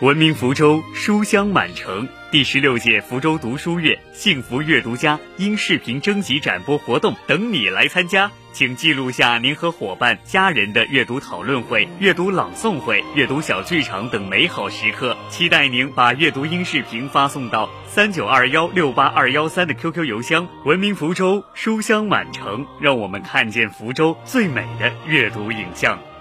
文明福州书香满城第十六届福州读书月幸福阅读家音视频征集展播活动等你来参加请记录下您和伙伴家人的阅读讨论会阅读朗诵会阅读小剧场等美好时刻期待您把阅读音视频发送到三九二幺六八二幺三的 qq 邮箱文明福州书香满城让我们看见福州最美的阅读影像。